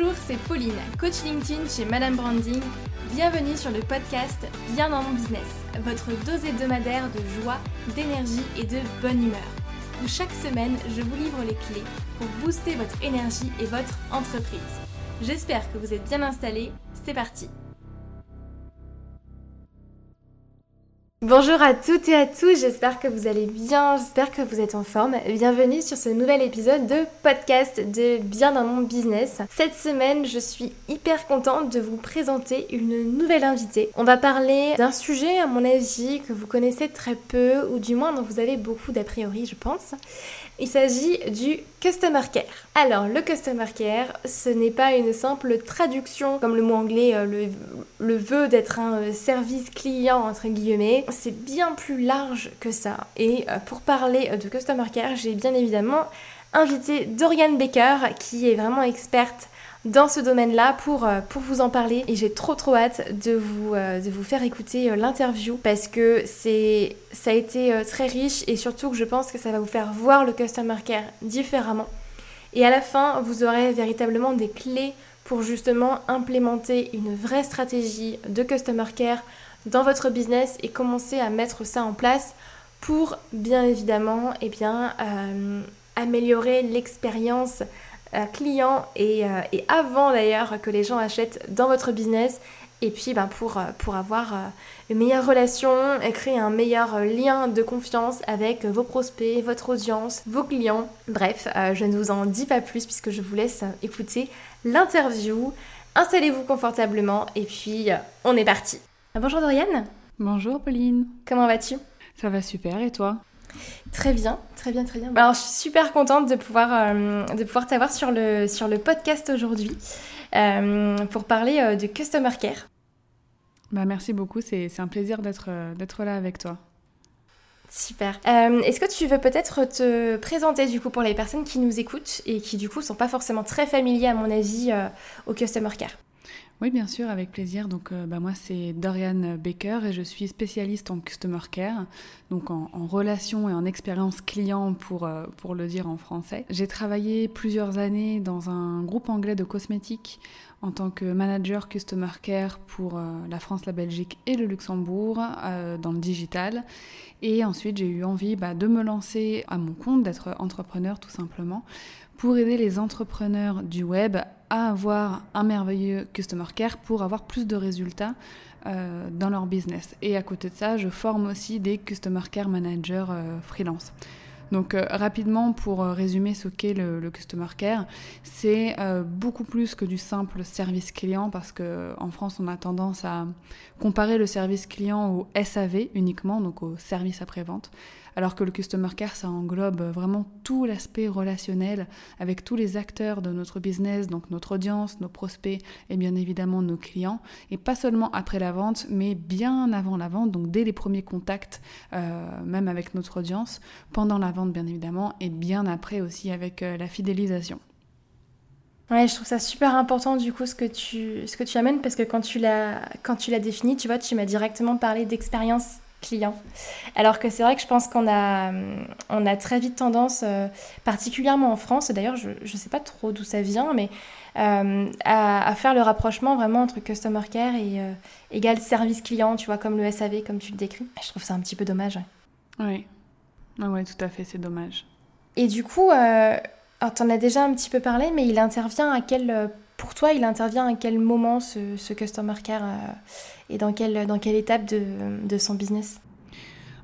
Bonjour, c'est Pauline, coach LinkedIn chez Madame Branding. Bienvenue sur le podcast Bien dans mon business, votre dose hebdomadaire de joie, d'énergie et de bonne humeur. Où chaque semaine, je vous livre les clés pour booster votre énergie et votre entreprise. J'espère que vous êtes bien installés. C'est parti Bonjour à toutes et à tous, j'espère que vous allez bien, j'espère que vous êtes en forme. Bienvenue sur ce nouvel épisode de podcast de Bien dans mon business. Cette semaine, je suis hyper contente de vous présenter une nouvelle invitée. On va parler d'un sujet, à mon avis, que vous connaissez très peu, ou du moins dont vous avez beaucoup d'a priori, je pense. Il s'agit du Customer Care. Alors, le Customer Care, ce n'est pas une simple traduction, comme le mot anglais euh, le, le veut d'être un euh, service client, entre guillemets. C'est bien plus large que ça. Et euh, pour parler de Customer Care, j'ai bien évidemment invité Dorian Baker, qui est vraiment experte dans ce domaine-là pour, euh, pour vous en parler. Et j'ai trop trop hâte de vous, euh, de vous faire écouter euh, l'interview parce que ça a été très riche et surtout que je pense que ça va vous faire voir le Customer Care différemment. Et à la fin, vous aurez véritablement des clés pour justement implémenter une vraie stratégie de Customer Care dans votre business et commencer à mettre ça en place pour bien évidemment eh bien, améliorer l'expérience client et, euh, et avant d'ailleurs que les gens achètent dans votre business et puis ben, pour, euh, pour avoir une meilleure relation et créer un meilleur lien de confiance avec vos prospects, votre audience, vos clients. Bref, je ne vous en dis pas plus puisque je vous laisse écouter l'interview. Installez-vous confortablement et puis on est parti. Bonjour Doriane. Bonjour Pauline. Comment vas-tu? Ça va super et toi? Très bien, très bien, très bien. Alors, je suis super contente de pouvoir, euh, de pouvoir t'avoir sur le, sur le podcast aujourd'hui euh, pour parler euh, de Customer Care. Bah, merci beaucoup, c'est un plaisir d'être là avec toi. Super. Est-ce que tu veux peut-être te présenter du coup pour les personnes qui nous écoutent et qui du coup sont pas forcément très familiers à mon avis au Customer Care? Oui, bien sûr, avec plaisir. Donc, euh, bah, moi, c'est Dorian Baker et je suis spécialiste en Customer Care, donc en, relation et en expérience client pour, euh, pour le dire en français. J'ai travaillé plusieurs années dans un groupe anglais de cosmétiques en tant que manager Customer Care pour euh, la France, la Belgique et le Luxembourg dans le digital. Et ensuite, j'ai eu envie bah, de me lancer à mon compte, d'être entrepreneur tout simplement, pour aider les entrepreneurs du web à avoir un merveilleux customer care pour avoir plus de résultats euh, dans leur business. Et à côté de ça, je forme aussi des customer care managers euh, freelance. Donc euh, rapidement, pour résumer ce qu'est le, customer care, c'est beaucoup plus que du simple service client parce qu'en France, on a tendance à comparer le service client au SAV uniquement, donc au service après-vente alors que le Customer Care, ça englobe vraiment tout l'aspect relationnel avec tous les acteurs de notre business, donc notre audience, nos prospects et bien évidemment nos clients, et pas seulement après la vente, mais bien avant la vente, donc dès les premiers contacts, euh, même avec notre audience, pendant la vente bien évidemment, et bien après aussi avec euh, la fidélisation. Ouais, je trouve ça super important du coup ce que tu, ce que tu amènes parce que quand tu l'as défini, tu vois, tu m'as directement parlé d'expérience clients. Alors que c'est vrai que je pense qu'on a, on a très vite tendance, euh, particulièrement en France, d'ailleurs je ne sais pas trop d'où ça vient, mais euh, à, faire le rapprochement vraiment entre customer care et euh, égal service client, tu vois, comme le SAV, comme tu le décris. Je trouve ça un petit peu dommage. Oui, ah ouais, tout à fait, c'est dommage. Et du coup, euh, tu en as déjà un petit peu parlé, mais il intervient à quel pour toi, il intervient à quel moment ce, customer care euh, et dans quelle, dans quelle étape de, son business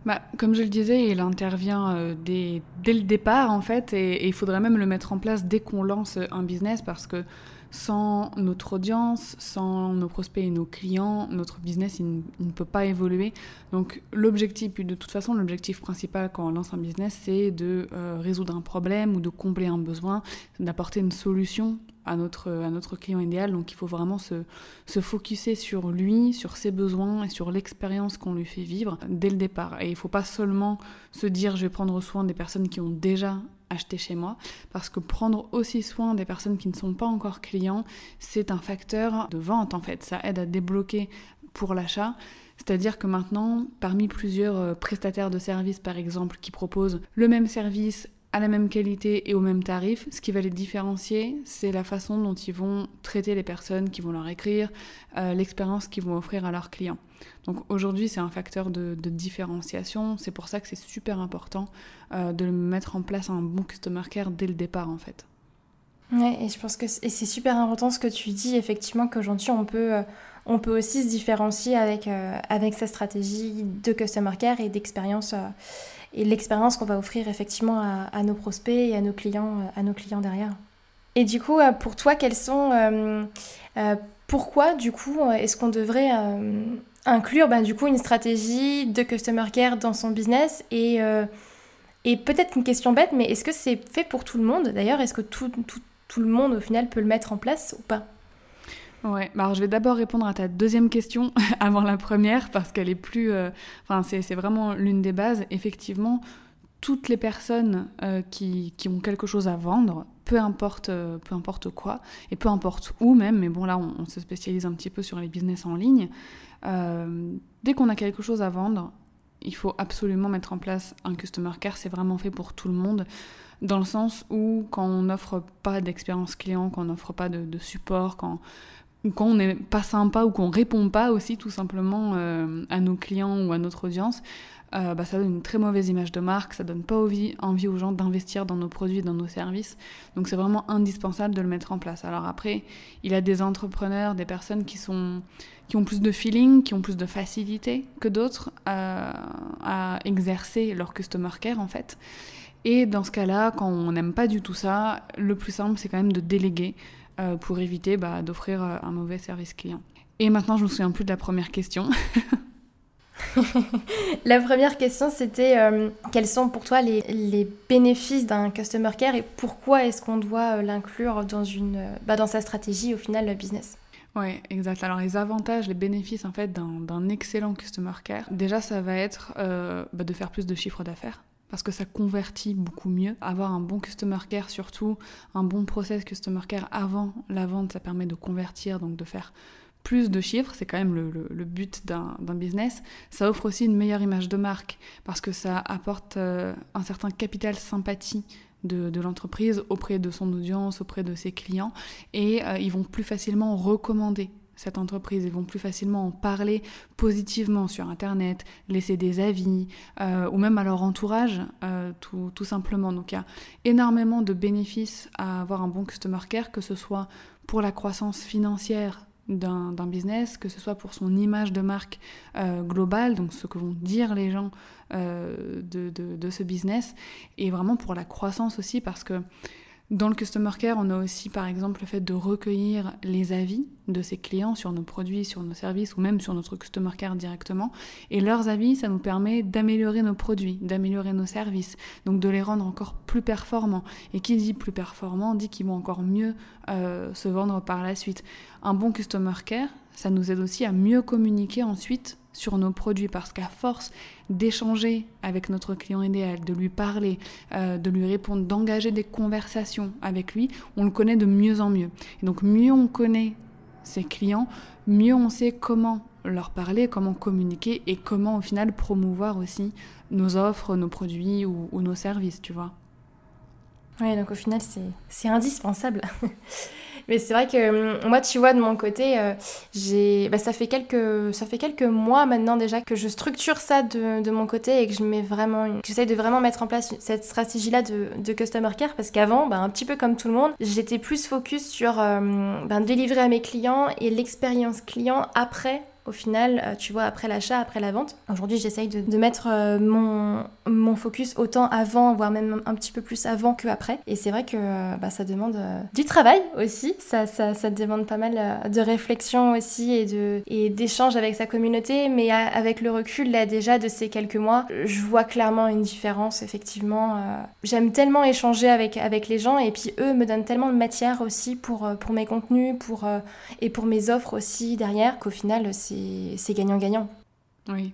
bah, comme je le disais, il intervient euh, dès, dès, le départ en fait, et, il faudrait même le mettre en place dès qu'on lance un business parce que sans notre audience, sans nos prospects et nos clients, notre business ne peut pas évoluer. Donc l'objectif, de toute façon, l'objectif principal quand on lance un business, c'est de euh, résoudre un problème ou de combler un besoin, d'apporter une solution à notre, client idéal. Donc il faut vraiment se, se focuser sur lui, sur ses besoins et sur l'expérience qu'on lui fait vivre dès le départ. Et il ne faut pas seulement se dire je vais prendre soin des personnes qui ont déjà acheté chez moi, parce que prendre aussi soin des personnes qui ne sont pas encore clients, c'est un facteur de vente en fait. Ça aide à débloquer pour l'achat. C'est-à-dire que maintenant, parmi plusieurs euh, prestataires de services, par exemple, qui proposent le même service à la même qualité et au même tarif. Ce qui va les différencier, c'est la façon dont ils vont traiter les personnes qui vont leur écrire, euh, l'expérience qu'ils vont offrir à leurs clients. Donc aujourd'hui, c'est un facteur de, différenciation. C'est pour ça que c'est super important euh, de mettre en place un bon customer care dès le départ, en fait. Ouais, et je pense que c'est super important ce que tu dis, effectivement, qu'aujourd'hui, on peut, euh, on peut aussi se différencier avec, avec sa stratégie de customer care et d'expérience et l'expérience qu'on va offrir effectivement à, nos prospects et à nos clients, euh, à nos clients derrière. Et du coup, euh, pour toi, quels sont, euh, pourquoi du coup est-ce qu'on devrait inclure ben, du coup une stratégie de customer care dans son business et, et peut-être une question bête, mais est-ce que c'est fait pour tout le monde? D'ailleurs, est-ce que tout, tout, tout le monde au final peut le mettre en place ou pas? Ouais, bah alors je vais d'abord répondre à ta deuxième question avant la première parce qu'elle est plus. Euh, c'est vraiment l'une des bases. Effectivement, toutes les personnes euh, qui, qui, ont quelque chose à vendre, peu importe, euh, peu importe quoi, et peu importe où même, mais bon, là, on, on se spécialise un petit peu sur les business en ligne. dès qu'on a quelque chose à vendre, il faut absolument mettre en place un customer care. C'est vraiment fait pour tout le monde dans le sens où quand on n'offre pas d'expérience client, quand on n'offre pas de, de support, quand quand on n'est pas sympa ou qu'on répond pas aussi tout simplement euh, à nos clients ou à notre audience, euh, bah, ça donne une très mauvaise image de marque, ça donne pas envie, envie aux gens d'investir dans nos produits, dans nos services. Donc c'est vraiment indispensable de le mettre en place. Alors après, il y a des entrepreneurs, des personnes qui sont qui ont plus de feeling, qui ont plus de facilité que d'autres euh, à exercer leur customer care en fait. Et dans ce cas-là, quand on n'aime pas du tout ça, le plus simple c'est quand même de déléguer. Euh, pour éviter bah, d'offrir euh, un mauvais service client. Et maintenant, je me souviens plus de la première question. la première question, c'était euh, quels sont pour toi les, les bénéfices d'un customer care et pourquoi est-ce qu'on doit l'inclure dans, une, bah, dans sa stratégie au final le business? Oui, exact. Alors les avantages, les bénéfices en fait d'un excellent customer care, déjà ça va être bah, de faire plus de chiffre d'affaires parce que ça convertit beaucoup mieux. Avoir un bon customer care, surtout un bon process customer care avant la vente, ça permet de convertir, donc de faire plus de chiffres, c'est quand même le, but d'un business. Ça offre aussi une meilleure image de marque parce que ça apporte euh, un certain capital sympathie de, l'entreprise auprès de son audience, auprès de ses clients et euh, ils vont plus facilement recommander cette entreprise. Ils vont plus facilement en parler positivement sur Internet, laisser des avis, euh, ou même à leur entourage, euh, tout, simplement. Donc il y a énormément de bénéfices à avoir un bon customer care, que ce soit pour la croissance financière d'un business, que ce soit pour son image de marque euh, globale, donc ce que vont dire les gens de, ce business, et vraiment pour la croissance aussi, parce que dans le Customer Care, on a aussi par exemple le fait de recueillir les avis de ses clients sur nos produits, sur nos services ou même sur notre Customer Care directement. Et leurs avis, ça nous permet d'améliorer nos produits, d'améliorer nos services, donc de les rendre encore plus performants. Et qui dit plus performant dit qu'ils vont encore mieux euh, se vendre par la suite. Un bon Customer Care, ça nous aide aussi à mieux communiquer ensuite sur nos produits parce qu'à force d'échanger avec notre client idéal, de lui parler, euh, de lui répondre, d'engager des conversations avec lui, on le connaît de mieux en mieux. Et donc mieux on connaît ses clients, mieux on sait comment leur parler, comment communiquer et comment au final promouvoir aussi nos offres, nos produits ou, ou nos services, tu vois. Oui, donc au final, c'est indispensable. Mais c'est vrai que hum, moi, tu vois, de mon côté, euh, j'ai, bah, ça, fait quelques, ça fait quelques mois maintenant déjà que je structure ça de, de mon côté et que je mets vraiment, j'essaie de vraiment mettre en place cette stratégie-là de, de, customer care parce qu'avant, bah, un petit peu comme tout le monde, j'étais plus focus sur euh, bah, délivrer à mes clients et l'expérience client après au final, euh, tu vois, après l'achat, après la vente. Aujourd'hui, j'essaye de, mettre euh, mon, mon focus autant avant, voire même un petit peu plus avant que après. Et c'est vrai que euh, bah, ça demande du travail aussi. Ça, ça, ça, demande pas mal de réflexion aussi et de et d'échange avec sa communauté. Mais avec le recul, là, déjà, de ces quelques mois, je vois clairement une différence, effectivement. J'aime tellement échanger avec, avec les gens et puis eux me donnent tellement de matière aussi pour, pour mes contenus pour, et pour mes offres aussi derrière qu'au final, c'est c'est gagnant-gagnant. Oui.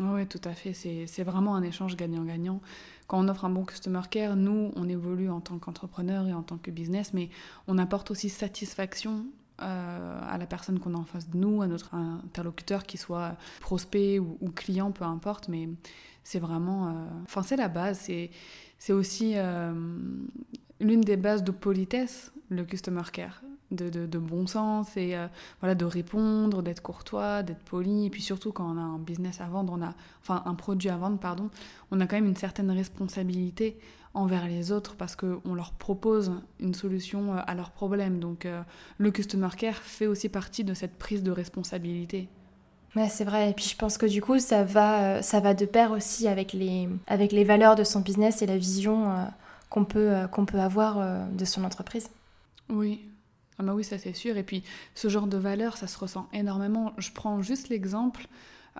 Oui, tout à fait. C'est vraiment un échange gagnant-gagnant. Quand on offre un bon customer care, nous, on évolue en tant qu'entrepreneur et en tant que business, mais on apporte aussi satisfaction à la personne qu'on a en face de nous, à notre interlocuteur, qui soit prospect ou, client, peu importe, mais c'est vraiment... Enfin, c'est la base, c'est aussi l'une des bases de politesse, le customer care de, bon sens et euh, voilà, de répondre, d'être courtois, d'être poli. Et puis surtout, quand on a un business à vendre, on a, enfin un produit à vendre, pardon, on a quand même une certaine responsabilité envers les autres parce qu'on leur propose une solution euh, à leurs problèmes. Donc euh, le customer care fait aussi partie de cette prise de responsabilité. Ouais, c'est vrai. Et puis je pense que du coup, ça va, ça va de pair aussi avec les, avec les valeurs de son business et la vision qu'on peut, qu'on peut avoir de son entreprise. Oui, ah bah oui, ça c'est sûr. Et puis ce genre de valeur, ça se ressent énormément. Je prends juste l'exemple.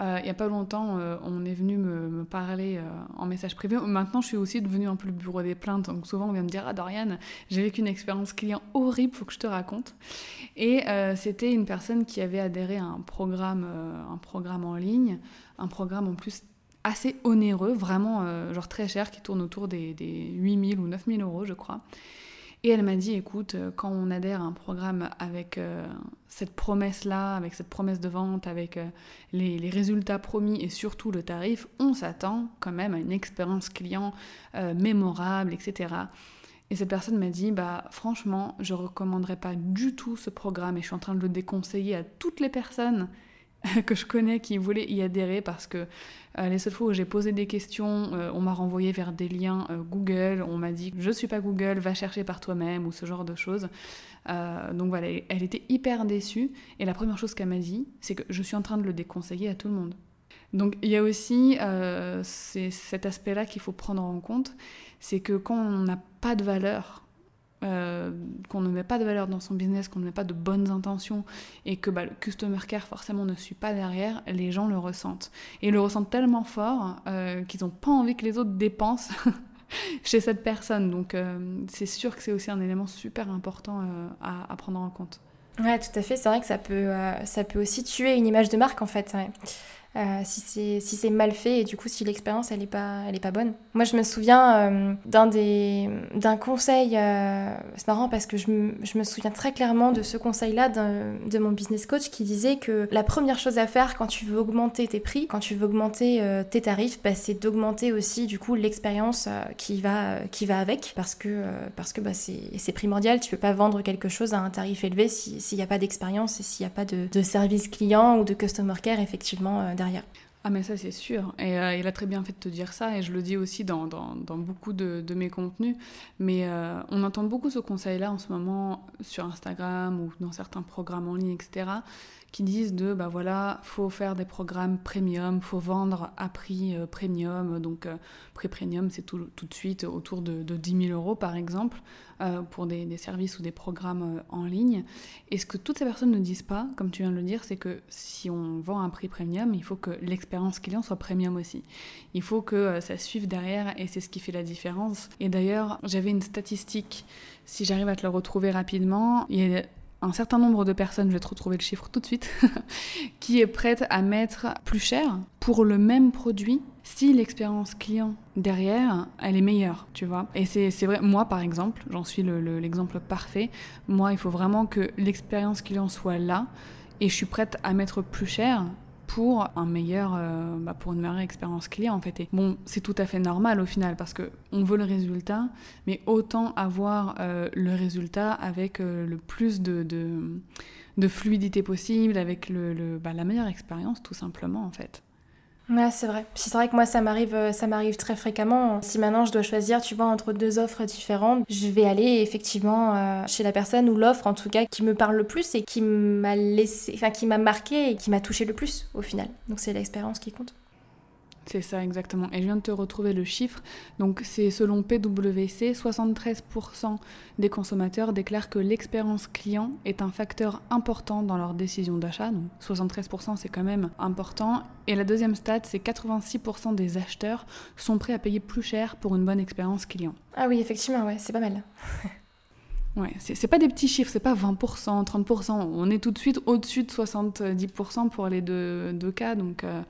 Euh, il n'y a pas longtemps, euh, on est venu me, parler euh, en message privé. Maintenant, je suis aussi devenue un peu le bureau des plaintes. Donc souvent, on vient me dire Ah, Dorian, j'ai vécu une expérience client horrible, faut que je te raconte. Et c'était une personne qui avait adhéré à un programme, un programme en ligne, un programme en plus assez onéreux, vraiment genre très cher, qui tourne autour des, des 8000 ou 9000 euros, je crois. Et elle m'a dit, écoute, euh, quand on adhère à un programme avec euh, cette promesse-là, avec cette promesse de vente, avec euh, les, résultats promis et surtout le tarif, on s'attend quand même à une expérience client mémorable, etc. Et cette personne m'a dit, bah franchement, je ne recommanderais pas du tout ce programme et je suis en train de le déconseiller à toutes les personnes que je connais qui voulaient y adhérer parce que euh, les seules fois où j'ai posé des questions, euh, on m'a renvoyé vers des liens euh, Google, on m'a dit je suis pas Google, va chercher par toi-même ou ce genre de choses. donc voilà, elle était hyper déçue et la première chose qu'elle m'a dit, c'est que je suis en train de le déconseiller à tout le monde. Donc il y a aussi cet aspect-là qu'il faut prendre en compte, c'est que quand on n'a pas de valeur euh, qu'on ne met pas de valeur dans son business, qu'on ne met pas de bonnes intentions et que bah, le customer care forcément ne suit pas derrière, les gens le ressentent. Et le ressentent tellement fort euh, qu'ils n'ont pas envie que les autres dépensent chez cette personne. Donc euh, c'est sûr que c'est aussi un élément super important à, prendre en compte. Ouais, tout à fait. C'est vrai que ça peut, ça peut aussi tuer une image de marque en fait. Euh, si c'est si mal fait et du coup si l'expérience elle est pas elle est pas bonne. Moi je me souviens euh, d'un des d'un conseil euh, c'est marrant parce que je je me souviens très clairement de ce conseil là de mon business coach qui disait que la première chose à faire quand tu veux augmenter tes prix, quand tu veux augmenter tes tarifs, bah, c'est d'augmenter aussi du coup l'expérience qui va qui va avec parce que parce que bah, c'est primordial, tu peux pas vendre quelque chose à un tarif élevé s'il n'y a pas d'expérience et s'il n'y a pas de, de service client ou de customer care effectivement ah mais ça c'est sûr. Et euh, il a très bien fait de te dire ça, et je le dis aussi dans, beaucoup de, mes contenus. Mais euh, on entend beaucoup ce conseil-là en ce moment sur Instagram ou dans certains programmes en ligne, etc qui disent de bah voilà, faut faire des programmes premium, faut vendre à prix euh, premium, donc euh, prix premium c'est tout, tout, de suite autour de, de 10 000 euros par exemple euh, pour des, des, services ou des programmes en ligne. Et ce que toutes ces personnes ne disent pas, comme tu viens de le dire, c'est que si on vend un prix premium, il faut que l'expérience client soit premium aussi. Il faut que ça suive derrière et c'est ce qui fait la différence. Et d'ailleurs, j'avais une statistique, si j'arrive à te le retrouver rapidement, il y a un certain nombre de personnes, je vais te retrouver le chiffre tout de suite, qui est prête à mettre plus cher pour le même produit si l'expérience client derrière, elle est meilleure, tu vois. Et c'est vrai, moi par exemple, j'en suis l'exemple parfait, moi il faut vraiment que l'expérience client soit là et je suis prête à mettre plus cher pour un meilleur, euh, bah, pour une meilleure expérience client en fait. Et bon, c'est tout à fait normal au final parce que on veut le résultat, mais autant avoir euh, le résultat avec euh, le plus de, de, fluidité possible, avec le, bah, la meilleure expérience tout simplement en fait. Ouais, c'est vrai. C'est vrai que moi, ça m'arrive, euh, ça m'arrive très fréquemment. Si maintenant je dois choisir, tu vois, entre deux offres différentes, je vais aller effectivement euh, chez la personne ou l'offre, en tout cas, qui me parle le plus et qui m'a laissé, enfin, qui m'a marqué et qui m'a touché le plus au final. Donc c'est l'expérience qui compte. C'est ça exactement. Et je viens de te retrouver le chiffre. Donc c'est selon PwC, 73% des consommateurs déclarent que l'expérience client est un facteur important dans leur décision d'achat. Donc 73% c'est quand même important. Et la deuxième stat, c'est 86% des acheteurs sont prêts à payer plus cher pour une bonne expérience client. Ah oui, effectivement, ouais, c'est pas mal. Ouais, c'est pas des petits chiffres, c'est pas 20%, 30%. On est tout de suite au-dessus de 70% pour les deux, deux cas. Donc, euh,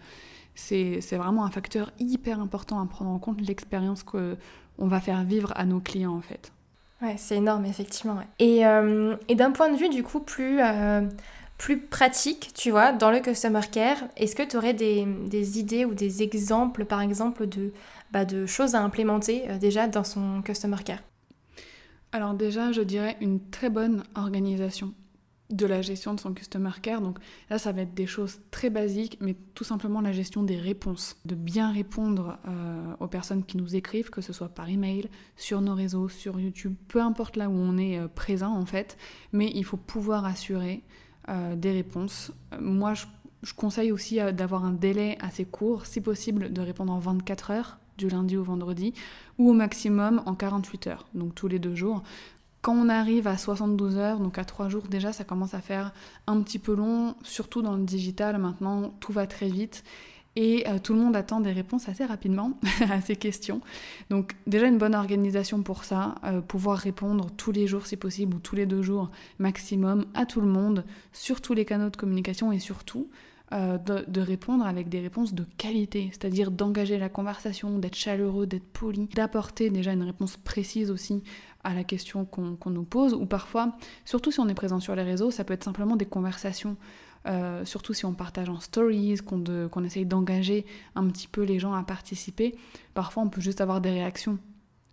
c'est vraiment un facteur hyper important à prendre en compte, l'expérience qu'on va faire vivre à nos clients en fait. Ouais, c'est énorme, effectivement. Et, euh, et d'un point de vue, du coup, plus, euh, plus pratique, tu vois, dans le customer care, est-ce que tu aurais des, des, idées ou des exemples, par exemple, de, bah, de choses à implémenter euh, déjà dans son customer care? Alors déjà, je dirais une très bonne organisation de la gestion de son customer care. Donc là, ça va être des choses très basiques, mais tout simplement la gestion des réponses. De bien répondre euh, aux personnes qui nous écrivent, que ce soit par email, sur nos réseaux, sur YouTube, peu importe là où on est euh, présent en fait, mais il faut pouvoir assurer euh, des réponses. Moi, je, je conseille aussi d'avoir un délai assez court, si possible de répondre en 24 heures du lundi au vendredi, ou au maximum en 48 heures, donc tous les deux jours. Quand on arrive à 72 heures, donc à 3 jours déjà, ça commence à faire un petit peu long, surtout dans le digital maintenant, tout va très vite. Et euh, tout le monde attend des réponses assez rapidement à ces questions. Donc déjà une bonne organisation pour ça, euh, pouvoir répondre tous les jours si possible ou tous les deux jours maximum à tout le monde sur tous les canaux de communication et surtout euh, de, répondre avec des réponses de qualité, c'est-à-dire d'engager la conversation, d'être chaleureux, d'être poli, d'apporter déjà une réponse précise aussi à la question qu'on nous pose, ou parfois, surtout si on est présent sur les réseaux, ça peut être simplement des conversations, euh, surtout si on partage en stories, qu'on essaye d'engager un petit peu les gens à participer, parfois on peut juste avoir des réactions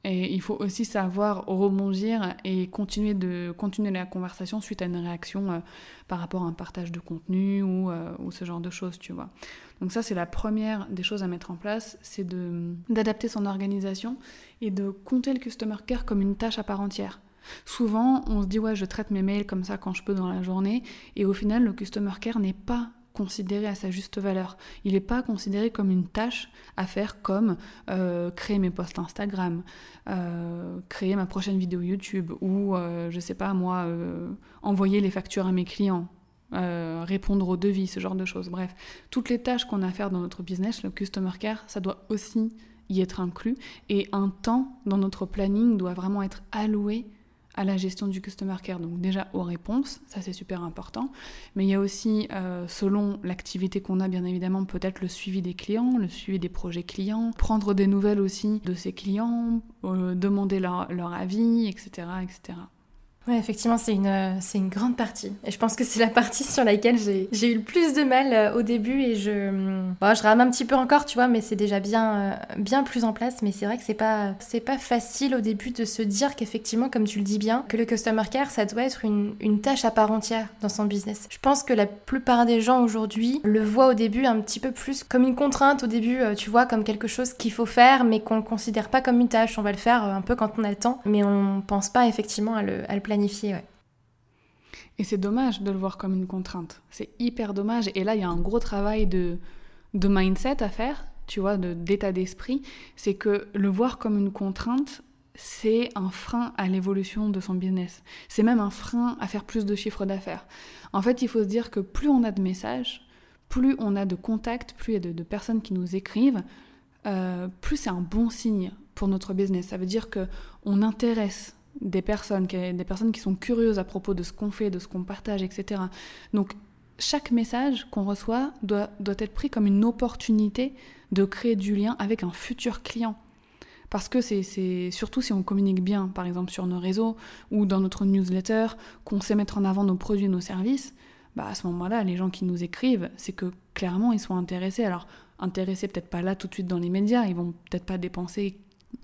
et il faut aussi savoir rebondir et continuer, de, continuer la conversation suite à une réaction euh, par rapport à un partage de contenu ou, euh, ou, ce genre de choses, tu vois. Donc ça, c'est la première des choses à mettre en place, c'est d'adapter son organisation et de compter le customer care comme une tâche à part entière. Souvent, on se dit ouais, je traite mes mails comme ça quand je peux dans la journée, et au final, le customer care n'est pas considéré à sa juste valeur. Il n'est pas considéré comme une tâche à faire comme euh, créer mes posts Instagram, euh, créer ma prochaine vidéo YouTube ou, euh, je sais pas moi, envoyer les factures à mes clients. répondre aux devis, ce genre de choses. Bref, toutes les tâches qu'on a à faire dans notre business, le customer care, ça doit aussi y être inclus. Et un temps dans notre planning doit vraiment être alloué à la gestion du customer care, donc déjà aux réponses, ça c'est super important, mais il y a aussi, euh, selon l'activité qu'on a bien évidemment, peut-être le suivi des clients, le suivi des projets clients, prendre des nouvelles aussi de ses clients, euh, demander leur, leur avis, etc. etc. Ouais, effectivement, c'est une, euh, une grande partie. Et je pense que c'est la partie sur laquelle j'ai eu le plus de mal euh, au début et je, bon, je rame un petit peu encore, tu vois, mais c'est déjà bien, euh, bien plus en place. Mais c'est vrai que c'est pas, pas facile au début de se dire qu'effectivement, comme tu le dis bien, que le customer care, ça doit être une, une tâche à part entière dans son business. Je pense que la plupart des gens aujourd'hui le voient au début un petit peu plus comme une contrainte au début, tu vois, comme quelque chose qu'il faut faire, mais qu'on le considère pas comme une tâche. On va le faire un peu quand on a le temps, mais on pense pas effectivement à le, à le planifier et c'est dommage de le voir comme une contrainte. C'est hyper dommage. Et là, il y a un gros travail de, de mindset à faire, tu vois, d'état d'esprit. C'est que le voir comme une contrainte, c'est un frein à l'évolution de son business. C'est même un frein à faire plus de chiffres d'affaires. En fait, il faut se dire que plus on a de messages, plus on a de contacts, plus il y a de, personnes qui nous écrivent, euh, plus c'est un bon signe pour notre business. Ça veut dire que on intéresse des personnes, des personnes qui sont curieuses à propos de ce qu'on fait, de ce qu'on partage, etc. Donc chaque message qu'on reçoit doit, doit être pris comme une opportunité de créer du lien avec un futur client. Parce que c'est surtout si on communique bien, par exemple sur nos réseaux ou dans notre newsletter, qu'on sait mettre en avant nos produits, nos services, bah à ce moment-là, les gens qui nous écrivent, c'est que clairement ils sont intéressés. Alors intéressés peut-être pas là tout de suite dans les médias, ils vont peut-être pas dépenser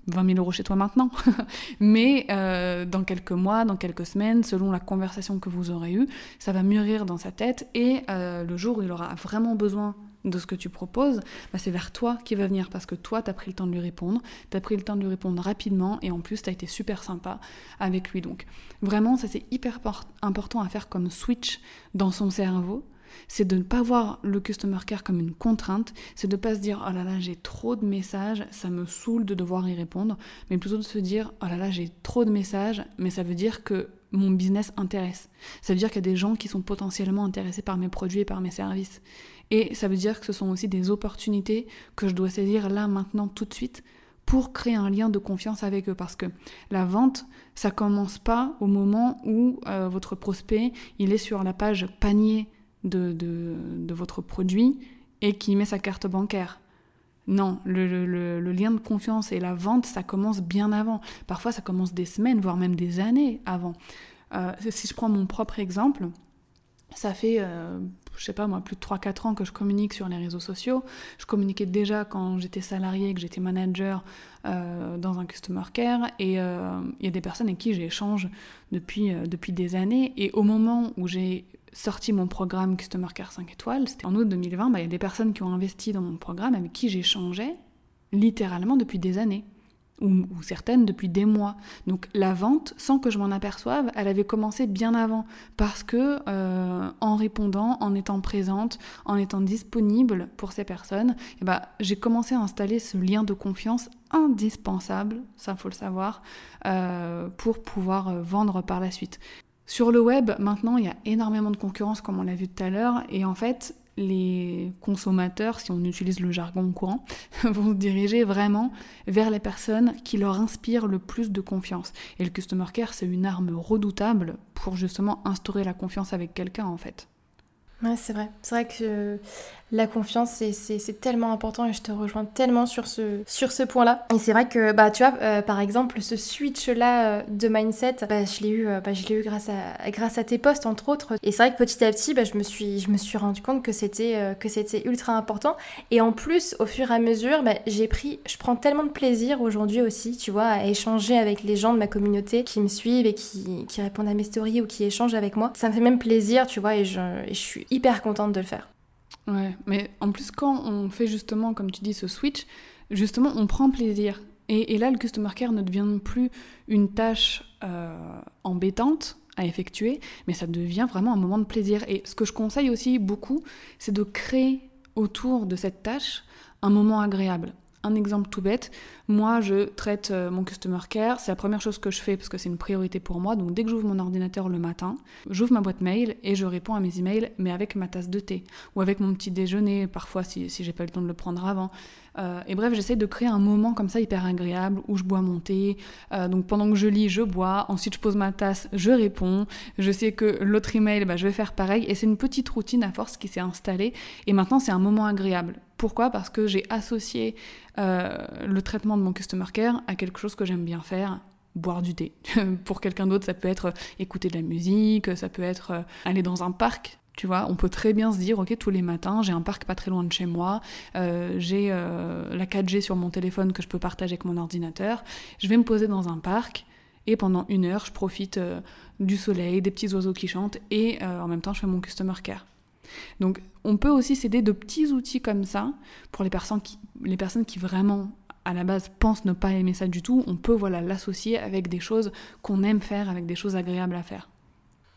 20 000 euros chez toi maintenant, mais euh, dans quelques mois, dans quelques semaines, selon la conversation que vous aurez eue, ça va mûrir dans sa tête et euh, le jour où il aura vraiment besoin de ce que tu proposes, bah, c'est vers toi qui va venir parce que toi, tu as pris le temps de lui répondre, tu as pris le temps de lui répondre rapidement et en plus, tu as été super sympa avec lui. Donc vraiment, ça c'est hyper important à faire comme switch dans son cerveau c'est de ne pas voir le customer care comme une contrainte, c'est de ne pas se dire oh là là j'ai trop de messages, ça me saoule de devoir y répondre, mais plutôt de se dire oh là là j'ai trop de messages, mais ça veut dire que mon business intéresse. Ça veut dire qu'il y a des gens qui sont potentiellement intéressés par mes produits et par mes services. Et ça veut dire que ce sont aussi des opportunités que je dois saisir là, maintenant, tout de suite, pour créer un lien de confiance avec eux. Parce que la vente, ça commence pas au moment où euh, votre prospect, il est sur la page panier de, votre produit et qui met sa carte bancaire. Non, le, lien de confiance et la vente, ça commence bien avant. Parfois, ça commence des semaines, voire même des années avant. Euh, si je prends mon propre exemple, ça fait, euh, je sais pas moi, plus de 3-4 ans que je communique sur les réseaux sociaux. Je communiquais déjà quand j'étais salarié, que j'étais manager euh, dans un customer care. Et il y a des personnes avec qui j'échange depuis, depuis des années. Et au moment où j'ai sorti mon programme Customer Care 5 étoiles, c'était en août 2020, bah, il y a des personnes qui ont investi dans mon programme avec qui j'échangeais littéralement depuis des années. Ou, certaines depuis des mois. Donc la vente, sans que je m'en aperçoive, elle avait commencé bien avant. Parce que euh, en répondant, en étant présente, en étant disponible pour ces personnes, eh bah, j'ai commencé à installer ce lien de confiance indispensable, ça faut le savoir, euh, pour pouvoir euh, vendre par la suite. Sur le web, maintenant, il y a énormément de concurrence, comme on l'a vu tout à l'heure, et en fait, les consommateurs, si on utilise le jargon courant, vont se diriger vraiment vers les personnes qui leur inspirent le plus de confiance. Et le Customer Care, c'est une arme redoutable pour justement instaurer la confiance avec quelqu'un, en fait. Ouais, c'est vrai. C'est vrai que la confiance, c'est tellement important et je te rejoins tellement sur ce, sur ce point-là. Et c'est vrai que, bah, tu vois, euh, par exemple, ce switch-là euh, de mindset, bah, je l'ai eu, euh, bah, eu grâce, à, grâce à tes posts, entre autres. Et c'est vrai que petit à petit, bah, je, me suis, je me suis rendu compte que c'était que c'était ultra important. Et en plus, au fur et à mesure, bah, j'ai pris, je prends tellement de plaisir aujourd'hui aussi, tu vois, à échanger avec les gens de ma communauté qui me suivent et qui, qui répondent à mes stories ou qui échangent avec moi. Ça me fait même plaisir, tu vois, et je, et je suis hyper contente de le faire. Ouais, mais en plus, quand on fait justement, comme tu dis, ce switch, justement, on prend plaisir. Et, là, le customer care ne devient plus une tâche euh, embêtante à effectuer, mais ça devient vraiment un moment de plaisir. Et ce que je conseille aussi beaucoup, c'est de créer autour de cette tâche un moment agréable. Un exemple tout bête, moi je traite euh, mon customer care, c'est la première chose que je fais parce que c'est une priorité pour moi. Donc dès que j'ouvre mon ordinateur le matin, j'ouvre ma boîte mail et je réponds à mes emails, mais avec ma tasse de thé ou avec mon petit déjeuner, parfois si, si j'ai pas le temps de le prendre avant. Euh, et bref, j'essaie de créer un moment comme ça hyper agréable où je bois mon thé. Euh, donc pendant que je lis, je bois. Ensuite, je pose ma tasse, je réponds. Je sais que l'autre email, bah, je vais faire pareil. Et c'est une petite routine à force qui s'est installée. Et maintenant, c'est un moment agréable. Pourquoi? Parce que j'ai associé le traitement de mon customer care à quelque chose que j'aime bien faire, boire du thé. Pour quelqu'un d'autre, ça peut être écouter de la musique, ça peut être aller dans un parc. Tu vois, on peut très bien se dire, ok, tous les matins, j'ai un parc pas très loin de chez moi, euh, j'ai euh, la 4G sur mon téléphone que je peux partager avec mon ordinateur, je vais me poser dans un parc et pendant une heure, je profite euh, du soleil, des petits oiseaux qui chantent et en même temps, je fais mon customer care. Donc, on peut aussi s'aider de petits outils comme ça pour les personnes qui, les personnes qui vraiment à la base pensent ne pas aimer ça du tout, on peut voilà l'associer avec des choses qu'on aime faire, avec des choses agréables à faire.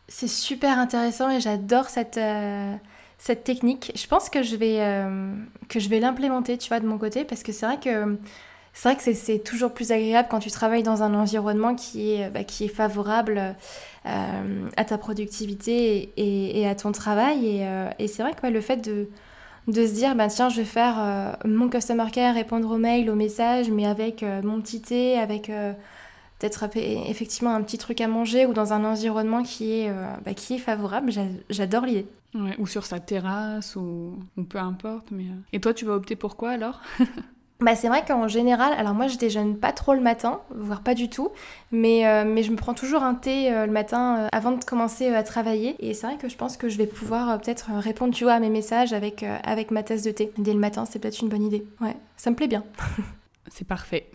C'est super intéressant et j'adore cette, euh, cette technique. Je pense que je vais, euh, que je vais l'implémenter, tu vois, de mon côté, parce que c'est vrai que c'est vrai que c'est toujours plus agréable quand tu travailles dans un environnement qui est, bah, qui est favorable euh, à ta productivité et, à ton travail. Et, c'est vrai que le fait de, de se dire, bah, tiens, je vais faire mon customer care, répondre aux mails, aux messages, mais avec mon petit thé, avec peut-être effectivement un petit truc à manger ou dans un environnement qui est, euh, bah, qui est favorable. J'adore l'idée. ou sur sa terrasse, ou, peu importe. Mais... Euh. Et toi, tu vas opter pour quoi alors? Bah c'est vrai qu'en général, alors moi je déjeune pas trop le matin, voire pas du tout, mais, euh, mais je me prends toujours un thé le matin avant de commencer à travailler. Et c'est vrai que je pense que je vais pouvoir peut-être répondre tu vois, à mes messages avec, avec ma tasse de thé dès le matin, c'est peut-être une bonne idée. Ouais, ça me plaît bien. c'est parfait.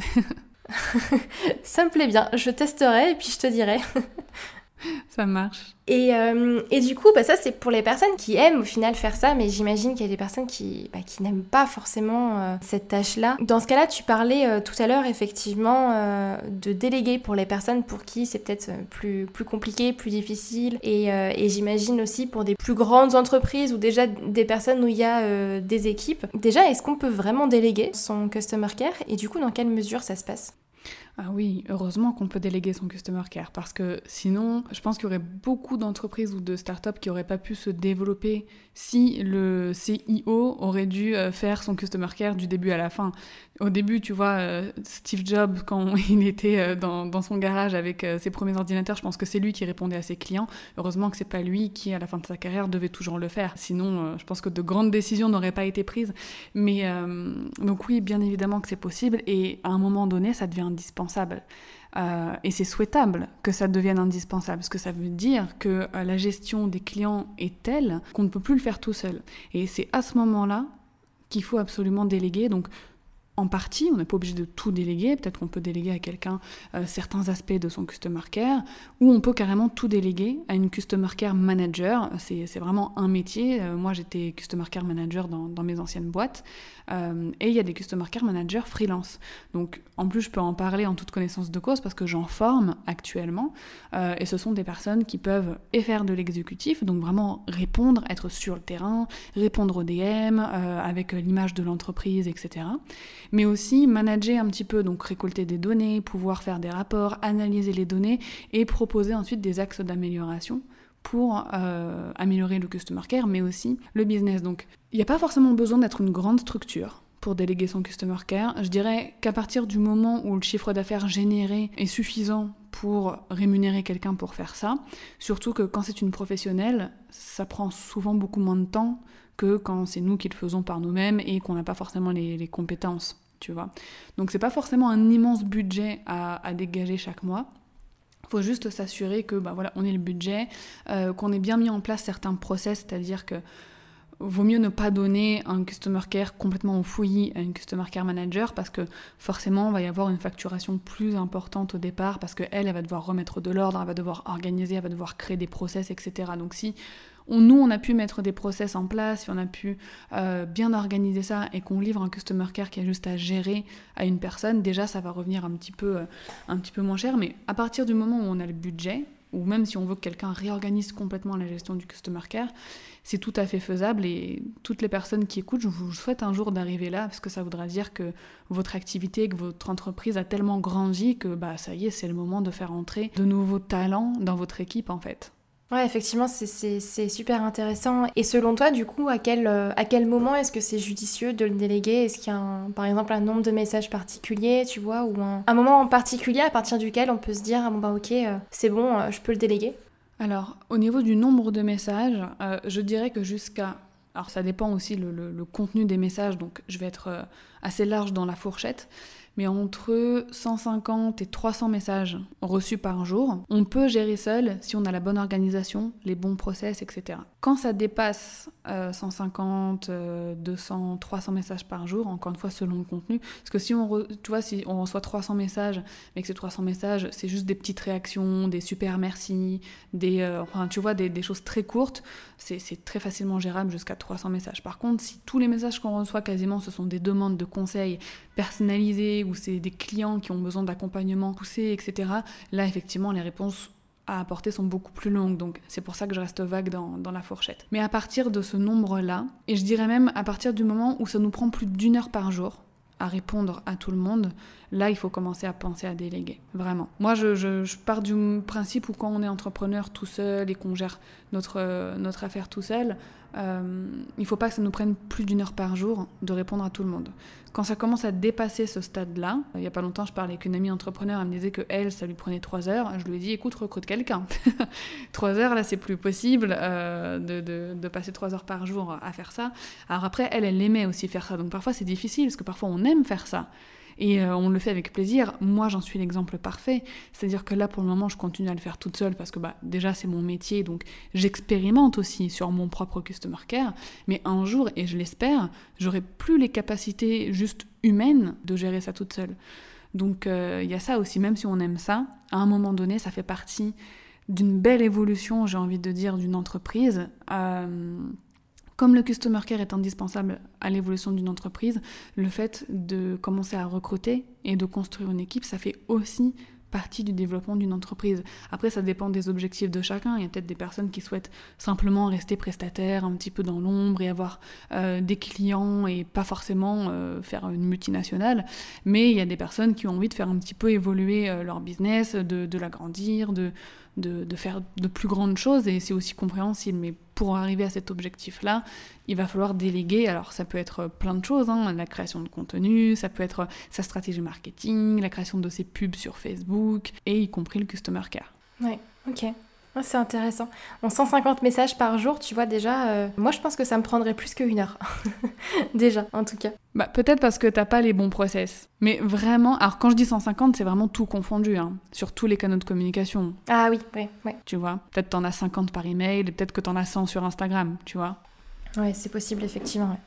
ça me plaît bien, je testerai et puis je te dirai. ça marche. Et, euh, et, du coup, bah, ça c'est pour les personnes qui aiment au final faire ça, mais j'imagine qu'il y a des personnes qui, bah, qui n'aiment pas forcément euh, cette tâche-là. Dans ce cas-là, tu parlais euh, tout à l'heure effectivement de déléguer pour les personnes pour qui c'est peut-être plus, plus compliqué, plus difficile. Et, et j'imagine aussi pour des plus grandes entreprises ou déjà des personnes où il y a des équipes. Déjà, est-ce qu'on peut vraiment déléguer son customer care? Et du coup, dans quelle mesure ça se passe? Ah oui, heureusement qu'on peut déléguer son customer care parce que sinon, je pense qu'il y aurait beaucoup d'entreprises ou de startups qui n'auraient pas pu se développer si le CIO aurait dû euh, faire son customer care du début à la fin. Au début, tu vois, euh, Steve Jobs, quand il était euh, dans, son garage avec ses premiers ordinateurs, je pense que c'est lui qui répondait à ses clients. Heureusement que c'est pas lui qui, à la fin de sa carrière, devait toujours le faire. Sinon, je pense que de grandes décisions n'auraient pas été prises. Mais donc oui, bien évidemment que c'est possible et à un moment donné, ça devient indispensable euh, et c'est souhaitable que ça devienne indispensable, parce que ça veut dire que euh, la gestion des clients est telle qu'on ne peut plus le faire tout seul. Et c'est à ce moment-là qu'il faut absolument déléguer. Donc en partie, on n'est pas obligé de tout déléguer, peut-être qu'on peut déléguer à quelqu'un euh, certains aspects de son customer care, ou on peut carrément tout déléguer à une customer care manager, c'est vraiment un métier, euh, moi j'étais customer care manager dans, mes anciennes boîtes, euh, et il y a des customer care managers freelance. Donc en plus je peux en parler en toute connaissance de cause parce que j'en forme actuellement, et ce sont des personnes qui peuvent et faire de l'exécutif, donc vraiment répondre, être sur le terrain, répondre aux DM, avec l'image de l'entreprise, etc mais aussi manager un petit peu, donc récolter des données, pouvoir faire des rapports, analyser les données et proposer ensuite des axes d'amélioration pour euh, améliorer le customer care, mais aussi le business. Donc il n'y a pas forcément besoin d'être une grande structure pour déléguer son customer care. Je dirais qu'à partir du moment où le chiffre d'affaires généré est suffisant pour rémunérer quelqu'un pour faire ça, surtout que quand c'est une professionnelle, ça prend souvent beaucoup moins de temps que quand c'est nous qui le faisons par nous-mêmes et qu'on n'a pas forcément les, compétences, tu vois. Donc c'est pas forcément un immense budget à, dégager chaque mois. Il faut juste s'assurer que bah voilà, on ait le budget, euh, qu'on ait bien mis en place certains process, c'est-à-dire que vaut mieux ne pas donner un customer care complètement fouillis à une customer care manager parce que forcément il va y avoir une facturation plus importante au départ parce qu'elle, elle va devoir remettre de l'ordre, elle va devoir organiser, elle va devoir créer des process, etc. Donc si nous, on a pu mettre des process en place, on a pu euh, bien organiser ça et qu'on livre un customer care qui a juste à gérer à une personne, déjà ça va revenir un petit peu, euh, un petit peu moins cher. Mais à partir du moment où on a le budget, ou même si on veut que quelqu'un réorganise complètement la gestion du customer care, c'est tout à fait faisable et toutes les personnes qui écoutent, je vous souhaite un jour d'arriver là parce que ça voudra dire que votre activité, que votre entreprise a tellement grandi que bah ça y est, c'est le moment de faire entrer de nouveaux talents dans votre équipe en fait. Ouais, effectivement, c'est super intéressant. Et selon toi, du coup, à quel, euh, à quel moment est-ce que c'est judicieux de le déléguer? Est-ce qu'il y a, par exemple, un nombre de messages particulier, tu vois, ou un, moment en particulier à partir duquel on peut se dire, ah bon bah ok, euh, c'est bon, euh, je peux le déléguer? Alors, au niveau du nombre de messages, je dirais que jusqu'à... Alors ça dépend aussi le, le, contenu des messages, donc je vais être assez large dans la fourchette mais entre 150 et 300 messages reçus par jour, on peut gérer seul si on a la bonne organisation, les bons process, etc. Quand ça dépasse 150, 200, 300 messages par jour, encore une fois selon le contenu, parce que si on, tu vois, si on reçoit 300 messages, mais que ces 300 messages, c'est juste des petites réactions, des super merci, des, euh, enfin, tu vois, des, des choses très courtes, c'est très facilement gérable jusqu'à 300 messages. Par contre, si tous les messages qu'on reçoit quasiment, ce sont des demandes de conseils personnalisés ou c'est des clients qui ont besoin d'accompagnement poussé, etc., là, effectivement, les réponses à apporter sont beaucoup plus longues. Donc c'est pour ça que je reste vague dans, dans, la fourchette. Mais à partir de ce nombre-là, et je dirais même à partir du moment où ça nous prend plus d'une heure par jour à répondre à tout le monde, là il faut commencer à penser à déléguer. Vraiment. Moi je, je, pars du principe où quand on est entrepreneur tout seul et qu'on gère notre, notre affaire tout seul, euh, il ne faut pas que ça nous prenne plus d'une heure par jour de répondre à tout le monde. Quand ça commence à dépasser ce stade-là, il n'y a pas longtemps, je parlais avec une amie entrepreneur, elle me disait que elle, ça lui prenait trois heures. Je lui ai dit, écoute, recrute quelqu'un. trois heures, là, c'est plus possible euh, de, de, de, passer trois heures par jour à faire ça. Alors après, elle, elle aimait aussi faire ça. Donc parfois, c'est difficile, parce que parfois, on aime faire ça et euh, on le fait avec plaisir. Moi, j'en suis l'exemple parfait. C'est-à-dire que là, pour le moment, je continue à le faire toute seule parce que bah, déjà, c'est mon métier, donc j'expérimente aussi sur mon propre customer care. Mais un jour, et je l'espère, j'aurai plus les capacités juste humaines de gérer ça toute seule. Donc euh, il y a ça aussi, même si on aime ça, à un moment donné, ça fait partie d'une belle évolution, j'ai envie de dire, d'une entreprise. Euh, comme le customer care est indispensable à l'évolution d'une entreprise, le fait de commencer à recruter et de construire une équipe, ça fait aussi partie du développement d'une entreprise. Après, ça dépend des objectifs de chacun. Il y a peut-être des personnes qui souhaitent simplement rester prestataires un petit peu dans l'ombre et avoir euh, des clients et pas forcément euh, faire une multinationale. Mais il y a des personnes qui ont envie de faire un petit peu évoluer euh, leur business, de, de l'agrandir, de, de, faire de plus grandes choses et c'est aussi compréhensible. Mais pour arriver à cet objectif-là, il va falloir déléguer. Alors ça peut être plein de choses, hein. la création de contenu, ça peut être sa stratégie marketing, la création de ses pubs sur Facebook et y compris le customer care. Ouais, ok. Ah, c'est intéressant. En 150 messages par jour, tu vois déjà, euh, moi je pense que ça me prendrait plus qu'une heure. déjà, en tout cas. Bah, peut-être parce que t'as pas les bons process. Mais vraiment, alors quand je dis 150, c'est vraiment tout confondu, hein, sur tous les canaux de communication. Ah oui, oui, oui. Tu vois, peut-être t'en as 50 par email, peut-être que t'en as 100 sur Instagram, tu vois. Ouais, c'est possible, effectivement.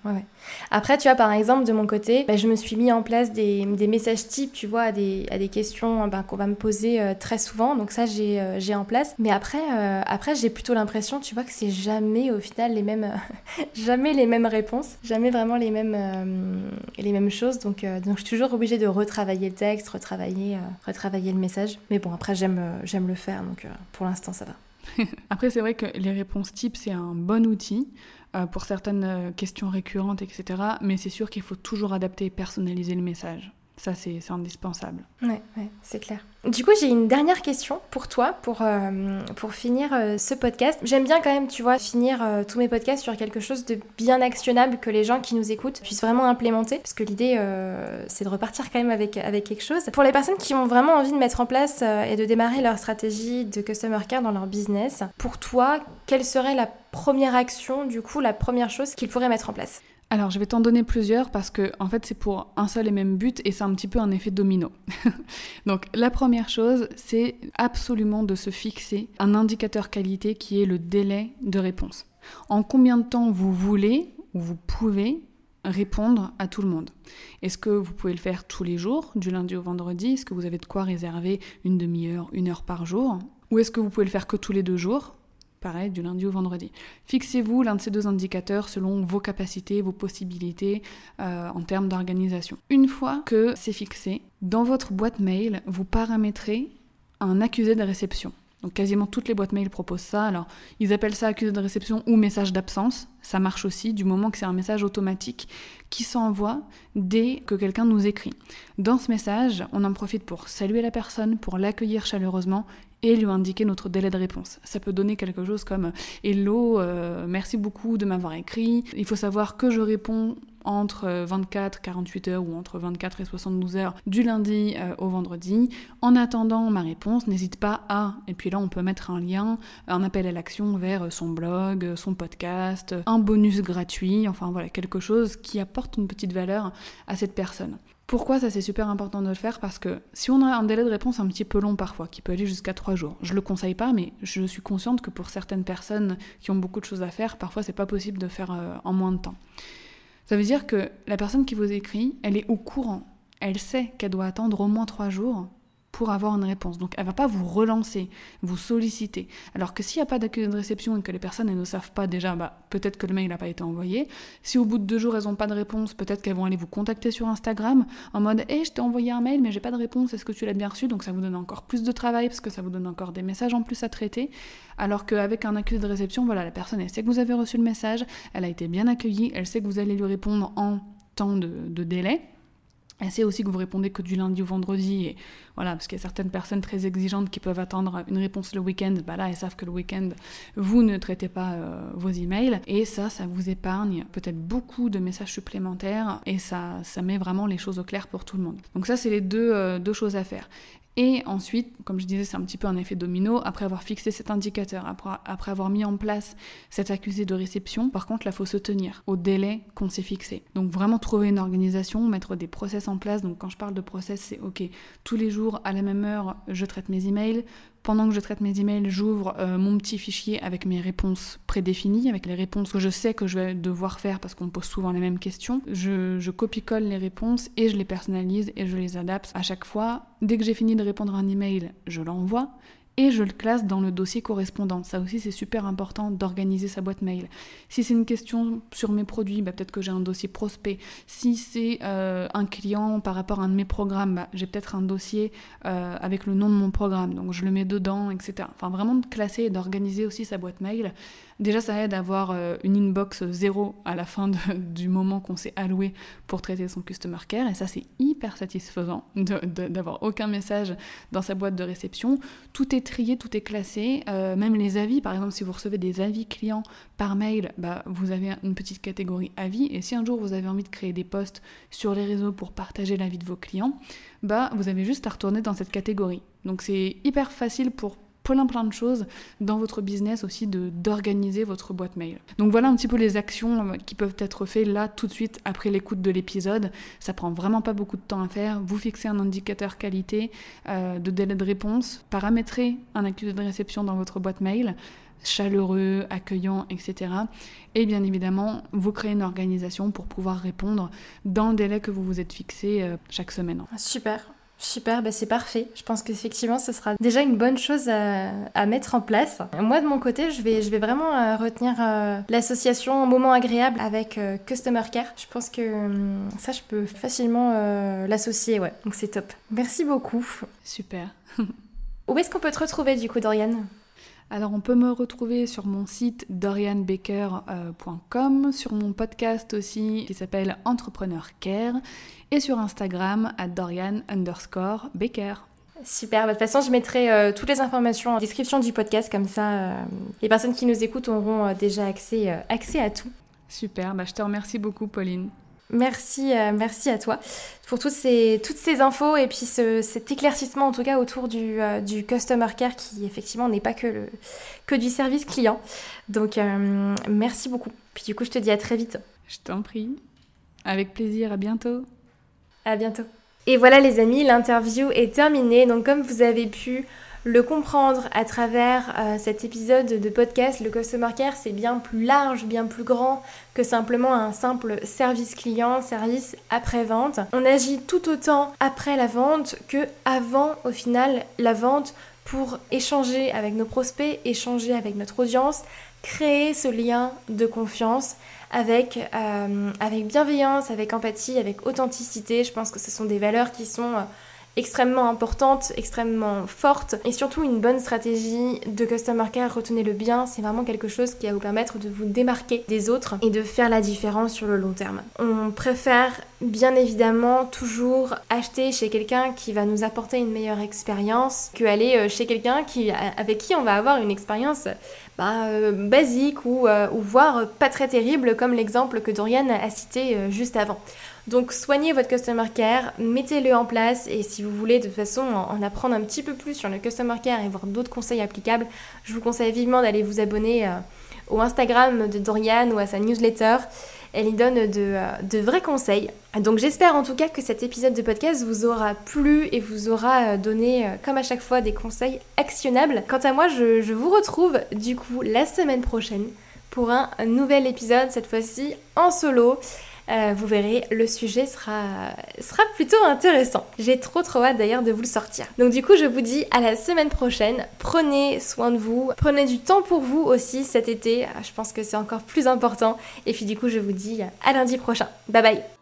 Après, tu vois, par exemple, de mon côté, bah, je me suis mis en place des, messages types, tu vois, à des, à des questions bah, qu'on va me poser euh, très souvent. Donc ça, j'ai euh, en place. Mais après, euh, après j'ai plutôt l'impression, tu vois, que c'est jamais, au final, les mêmes, jamais les mêmes réponses, jamais vraiment les mêmes, les mêmes choses. Donc, donc, je suis toujours obligée de retravailler le texte, retravailler, retravailler le message. Mais bon, après, j'aime j'aime le faire. Donc, pour l'instant, ça va. après, c'est vrai que les réponses types, c'est un bon outil. Euh, pour certaines euh, questions récurrentes, etc. Mais c'est sûr qu'il faut toujours adapter et personnaliser le message. Ça, c'est indispensable. Ouais, ouais c'est clair. Du coup, j'ai une dernière question pour toi, pour, euh, pour finir ce podcast. J'aime bien quand même, tu vois, finir tous mes podcasts sur quelque chose de bien actionnable que les gens qui nous écoutent puissent vraiment implémenter, parce que l'idée, c'est de repartir quand même avec, avec quelque chose. Pour les personnes qui ont vraiment envie de mettre en place et de démarrer leur stratégie de customer care dans leur business, pour toi, quelle serait la première action, du coup, la première chose qu'ils pourraient mettre en place? Alors, je vais t'en donner plusieurs parce que, en fait, c'est pour un seul et même but et c'est un petit peu un effet domino. Donc, la première chose, c'est absolument de se fixer un indicateur qualité qui est le délai de réponse. En combien de temps vous voulez ou vous pouvez répondre à tout le monde? Est-ce que vous pouvez le faire tous les jours, du lundi au vendredi? Est-ce que vous avez de quoi réserver une demi-heure, une heure par jour? Ou est-ce que vous pouvez le faire que tous les deux jours? Pareil, du lundi au vendredi. Fixez-vous l'un de ces deux indicateurs selon vos capacités, vos possibilités euh, en termes d'organisation. Une fois que c'est fixé, dans votre boîte mail, vous paramétrez un accusé de réception. Donc quasiment toutes les boîtes mail proposent ça. Alors ils appellent ça accusé de réception ou message d'absence. Ça marche aussi du moment que c'est un message automatique qui s'envoie dès que quelqu'un nous écrit. Dans ce message, on en profite pour saluer la personne, pour l'accueillir chaleureusement et lui indiquer notre délai de réponse. Ça peut donner quelque chose comme Hello, euh, merci beaucoup de m'avoir écrit. Il faut savoir que je réponds entre 24 48 heures ou entre 24 et 72 heures du lundi euh, au vendredi. En attendant ma réponse, n'hésite pas à, et puis là on peut mettre un lien, un appel à l'action vers son blog, son podcast, un bonus gratuit, enfin voilà, quelque chose qui apporte une petite valeur à cette personne. Pourquoi ça c'est super important de le faire Parce que si on a un délai de réponse un petit peu long parfois, qui peut aller jusqu'à 3 jours, je le conseille pas, mais je suis consciente que pour certaines personnes qui ont beaucoup de choses à faire, parfois c'est pas possible de faire euh, en moins de temps. Ça veut dire que la personne qui vous écrit, elle est au courant. Elle sait qu'elle doit attendre au moins trois jours pour avoir une réponse. Donc elle va pas vous relancer, vous solliciter. Alors que s'il n'y a pas d'accueil de réception et que les personnes ne savent pas déjà, bah, peut-être que le mail n'a pas été envoyé. Si au bout de deux jours elles n'ont pas de réponse, peut-être qu'elles vont aller vous contacter sur Instagram en mode Hé, je t'ai envoyé un mail mais j'ai pas de réponse, est-ce que tu l'as bien reçu? Donc ça vous donne encore plus de travail parce que ça vous donne encore des messages en plus à traiter. Alors qu'avec un accusé de réception, voilà, la personne elle sait que vous avez reçu le message, elle a été bien accueillie, elle sait que vous allez lui répondre en temps de délai. Sait aussi que vous répondez que du lundi au vendredi, voilà, parce qu'il y a certaines personnes très exigeantes qui peuvent attendre une réponse le week-end. Bah là, elles savent que le week-end, vous ne traitez pas euh, vos emails, et ça, ça vous épargne peut-être beaucoup de messages supplémentaires, et ça, ça met vraiment les choses au clair pour tout le monde. Donc ça, c'est les deux, euh, deux choses à faire. Et ensuite, comme je disais, c'est un petit peu un effet domino. Après avoir fixé cet indicateur, après, avoir mis en place cet accusé de réception, par contre, là, il faut se tenir au délai qu'on s'est fixé. Donc vraiment trouver une organisation, mettre des process en place. Donc quand je parle de process, c'est OK, tous les jours, à la même heure, je traite mes emails. Pendant que je traite mes emails, j'ouvre euh, mon petit fichier avec mes réponses prédéfinies, avec les réponses que je sais que je vais devoir faire parce qu'on me pose souvent les mêmes questions. Je, je copie-colle les réponses et je les personnalise et je les adapte à chaque fois. Dès que j'ai fini de répondre à un email, je l'envoie. Et je le classe dans le dossier correspondant. Ça aussi, c'est super important d'organiser sa boîte mail. Si c'est une question sur mes produits, bah, peut-être que j'ai un dossier prospect. Si c'est euh, un client par rapport à un de mes programmes, bah, j'ai peut-être un dossier euh, avec le nom de mon programme, donc je le mets dedans, etc. Enfin, vraiment de classer et d'organiser aussi sa boîte mail. Déjà, ça aide à avoir euh, une inbox zéro à la fin du moment qu'on s'est alloué pour traiter son customer care. Et ça, c'est hyper satisfaisant d'avoir aucun message dans sa boîte de réception. Tout est trié, tout est classé. Euh, même les avis, par exemple, si vous recevez des avis clients par mail, bah, vous avez une petite catégorie avis. Et si un jour vous avez envie de créer des posts sur les réseaux pour partager l'avis de vos clients, bah, vous avez juste à retourner dans cette catégorie. Donc c'est hyper facile pour plein plein de choses dans votre business aussi de d'organiser votre boîte mail. Donc voilà un petit peu les actions euh, qui peuvent être faites là tout de suite après l'écoute de l'épisode. Ça prend vraiment pas beaucoup de temps à faire. Vous fixez un indicateur qualité euh, de délai de réponse, paramétrez un accusé de réception dans votre boîte mail chaleureux, accueillant, etc. Et bien évidemment, vous créez une organisation pour pouvoir répondre dans le délai que vous vous êtes fixé euh, chaque semaine. Super, Super, bah c'est parfait. Je pense qu'effectivement, ce sera déjà une bonne chose à, mettre en place. Moi, de mon côté, je vais, je vais vraiment euh, retenir euh, l'association Moment agréable avec euh, Customer Care. Je pense que hum, ça, je peux facilement l'associer, ouais. Donc c'est top. Merci beaucoup. Super. Où est-ce qu'on peut te retrouver du coup, Dorian alors on peut me retrouver sur mon site dorianbaker.com, sur mon podcast aussi qui s'appelle Entrepreneur Care et sur Instagram à Dorian underscore Baker. Super, bah, de toute façon je mettrai euh, toutes les informations en description du podcast, comme ça euh, les personnes qui nous écoutent auront euh, déjà accès, accès à tout. Super, bah, je te remercie beaucoup Pauline. Merci, merci à toi pour toutes ces, toutes ces infos et puis cet éclaircissement en tout cas autour du, du customer care qui effectivement n'est pas que, le, que du service client. Donc merci beaucoup. Puis du coup je te dis à très vite. Je t'en prie. Avec plaisir, à bientôt. À bientôt. Et voilà les amis, l'interview est terminée. Donc comme vous avez pu le comprendre à travers euh, cet épisode de podcast, le Customer Care, c'est bien plus large, bien plus grand que simplement un simple service client, service après-vente. On agit tout autant après la vente que avant au final la vente pour échanger avec nos prospects, échanger avec notre audience, créer ce lien de confiance avec, euh, bienveillance, avec empathie, avec authenticité. Je pense que ce sont des valeurs qui sont euh, extrêmement importante, extrêmement forte et surtout une bonne stratégie de customer care, retenez-le bien, c'est vraiment quelque chose qui va vous permettre de vous démarquer des autres et de faire la différence sur le long terme. On préfère bien évidemment toujours acheter chez quelqu'un qui va nous apporter une meilleure expérience que aller euh, chez quelqu'un qui, avec qui on va avoir une expérience bah, euh, basique ou, euh, ou voire pas très terrible comme l'exemple que Dorian a cité juste avant. Donc soignez votre customer care, mettez-le en place et si vous voulez de façon en, apprendre un petit peu plus sur le customer care et voir d'autres conseils applicables, je vous conseille vivement d'aller vous abonner euh, au Instagram de Dorian ou à sa newsletter. Elle y donne de, euh, vrais conseils. Donc j'espère en tout cas que cet épisode de podcast vous aura plu et vous aura euh, donné, comme à chaque fois, des conseils actionnables. Quant à moi, je, je vous retrouve du coup la semaine prochaine pour un nouvel épisode, cette fois-ci en solo. Euh, vous verrez, le sujet sera, sera plutôt intéressant. J'ai trop trop hâte d'ailleurs de vous le sortir. Donc du coup, je vous dis à la semaine prochaine. Prenez soin de vous, prenez du temps pour vous aussi cet été. Je pense que c'est encore plus important. Et puis du coup, je vous dis à lundi prochain. Bye bye